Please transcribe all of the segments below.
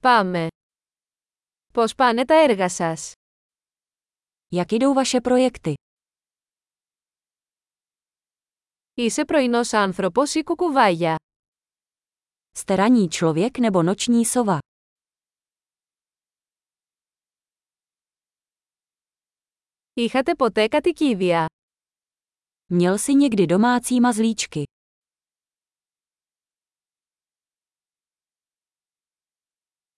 Πάμε. Πώς πάνε τα έργα σας? Jak jdou vaše projekty? Είσαι πρωινός άνθρωπος ή κουκουβάγια? Jste ranní člověk nebo noční sova? Είχατε ποτέ κατοικίδια? Měl jsi někdy domácí mazlíčky?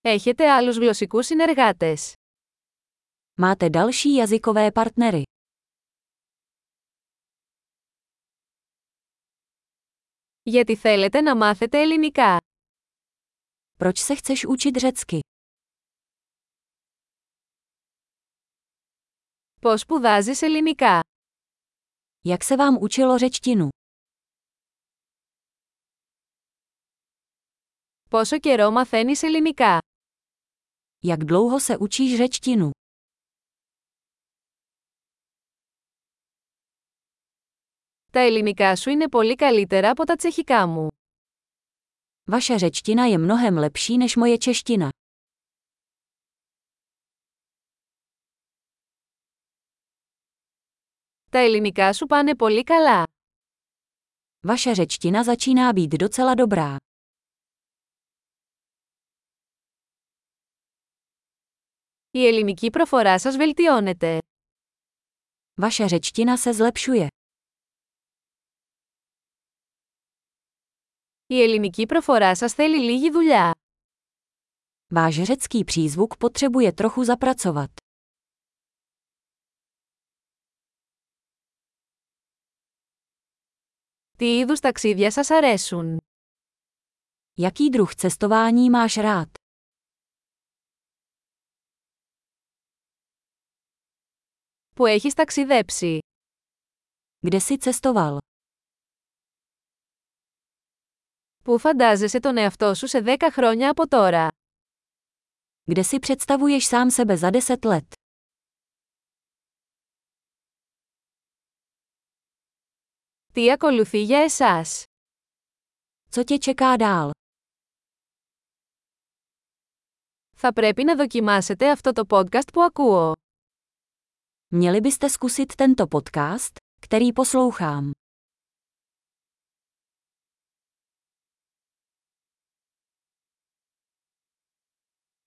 Έχετε άλλους γλωσσικούς συνεργάτες? Máte další jazykové partnery? Γιατί θέλετε να μάθετε ελληνικά. Proč se chceš učit řecky? Πώς σπουδάζεις ελληνικά? Jak se vám učilo řečtinu? Πόσο καιρό μαθαίνεις ελληνικά? Jak dlouho se učíš řečtinu? Τα ελληνικά σου είναι πολύ καλύτερα από τα τσεχικά μου. Vaše řečtina je mnohem lepší než moje čeština. Τα ελληνικά σου πάνε πολύ καλά. Vaše řečtina začíná být docela dobrá. Η ελληνική προφορά σας βελτιώνεται. Vaše řečtina se zlepšuje. Η ελληνική προφορά σας θέλει λίγη δουλειά. Váš řecký přízvuk potřebuje trochu zapracovat. Τι είδους ταξίδια σας αρέσουν? Jaký druh cestování máš rád? Που έχεις ταξιδέψει; Kde jsi cestoval? Πού φαντάζεσαι τον εαυτό σου σε 10 χρόνια από τώρα; Kde si představuješ sám sebe za 10 let? Τι ακολουθεί για εσάς; Co tě čeká dál? Θα πρέπει να δοκιμάσετε αυτό το podcast που ακούω. Měli byste zkusit tento podcast, který poslouchám.